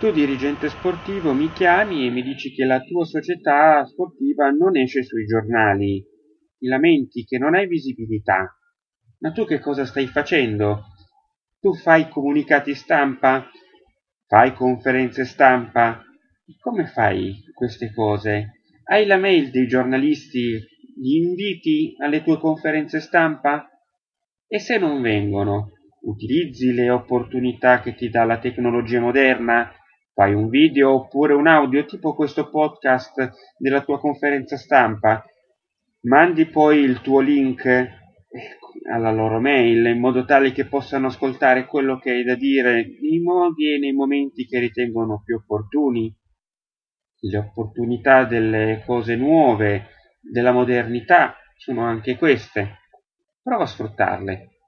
Tu dirigente sportivo mi chiami e mi dici che la tua società sportiva non esce sui giornali. Ti lamenti che non hai visibilità. Ma tu che cosa stai facendo? Tu fai comunicati stampa? Fai conferenze stampa? Come fai queste cose? Hai la mail dei giornalisti, gli inviti alle tue conferenze stampa? E se non vengono, utilizzi le opportunità che ti dà la tecnologia moderna? Fai un video oppure un audio tipo questo podcast della tua conferenza stampa? Mandi poi il tuo link alla loro mail in modo tale che possano ascoltare quello che hai da dire nei modi e nei momenti che ritengono più opportuni. Le opportunità delle cose nuove, della modernità, sono anche queste. Prova a sfruttarle.